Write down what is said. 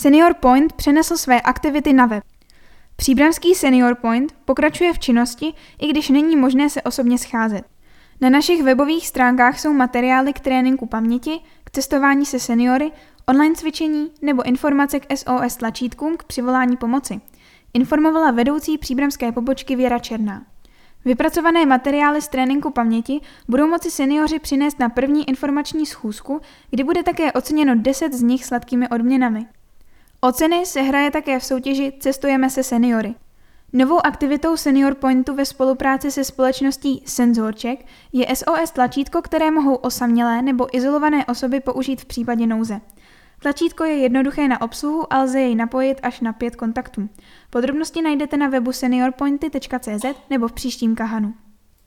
Senior Point přenesl své aktivity na web. Příbramský Senior Point pokračuje v činnosti, i když není možné se osobně scházet. Na našich webových stránkách jsou materiály k tréninku paměti, k cestování se seniory, online cvičení nebo informace k SOS tlačítkům k přivolání pomoci. Informovala vedoucí příbramské pobočky Věra Černá. Vypracované materiály z tréninku paměti budou moci seniori přinést na první informační schůzku, kdy bude také oceněno 10 z nich sladkými odměnami. Oceny se hraje také v soutěži Cestujeme se seniory. Novou aktivitou Senior Pointu ve spolupráci se společností Senzorček je SOS tlačítko, které mohou osamělé nebo izolované osoby použít v případě nouze. Tlačítko je jednoduché na obsluhu a lze jej napojit až na pět kontaktů. Podrobnosti najdete na webu seniorpointy.cz nebo v příštím kahanu.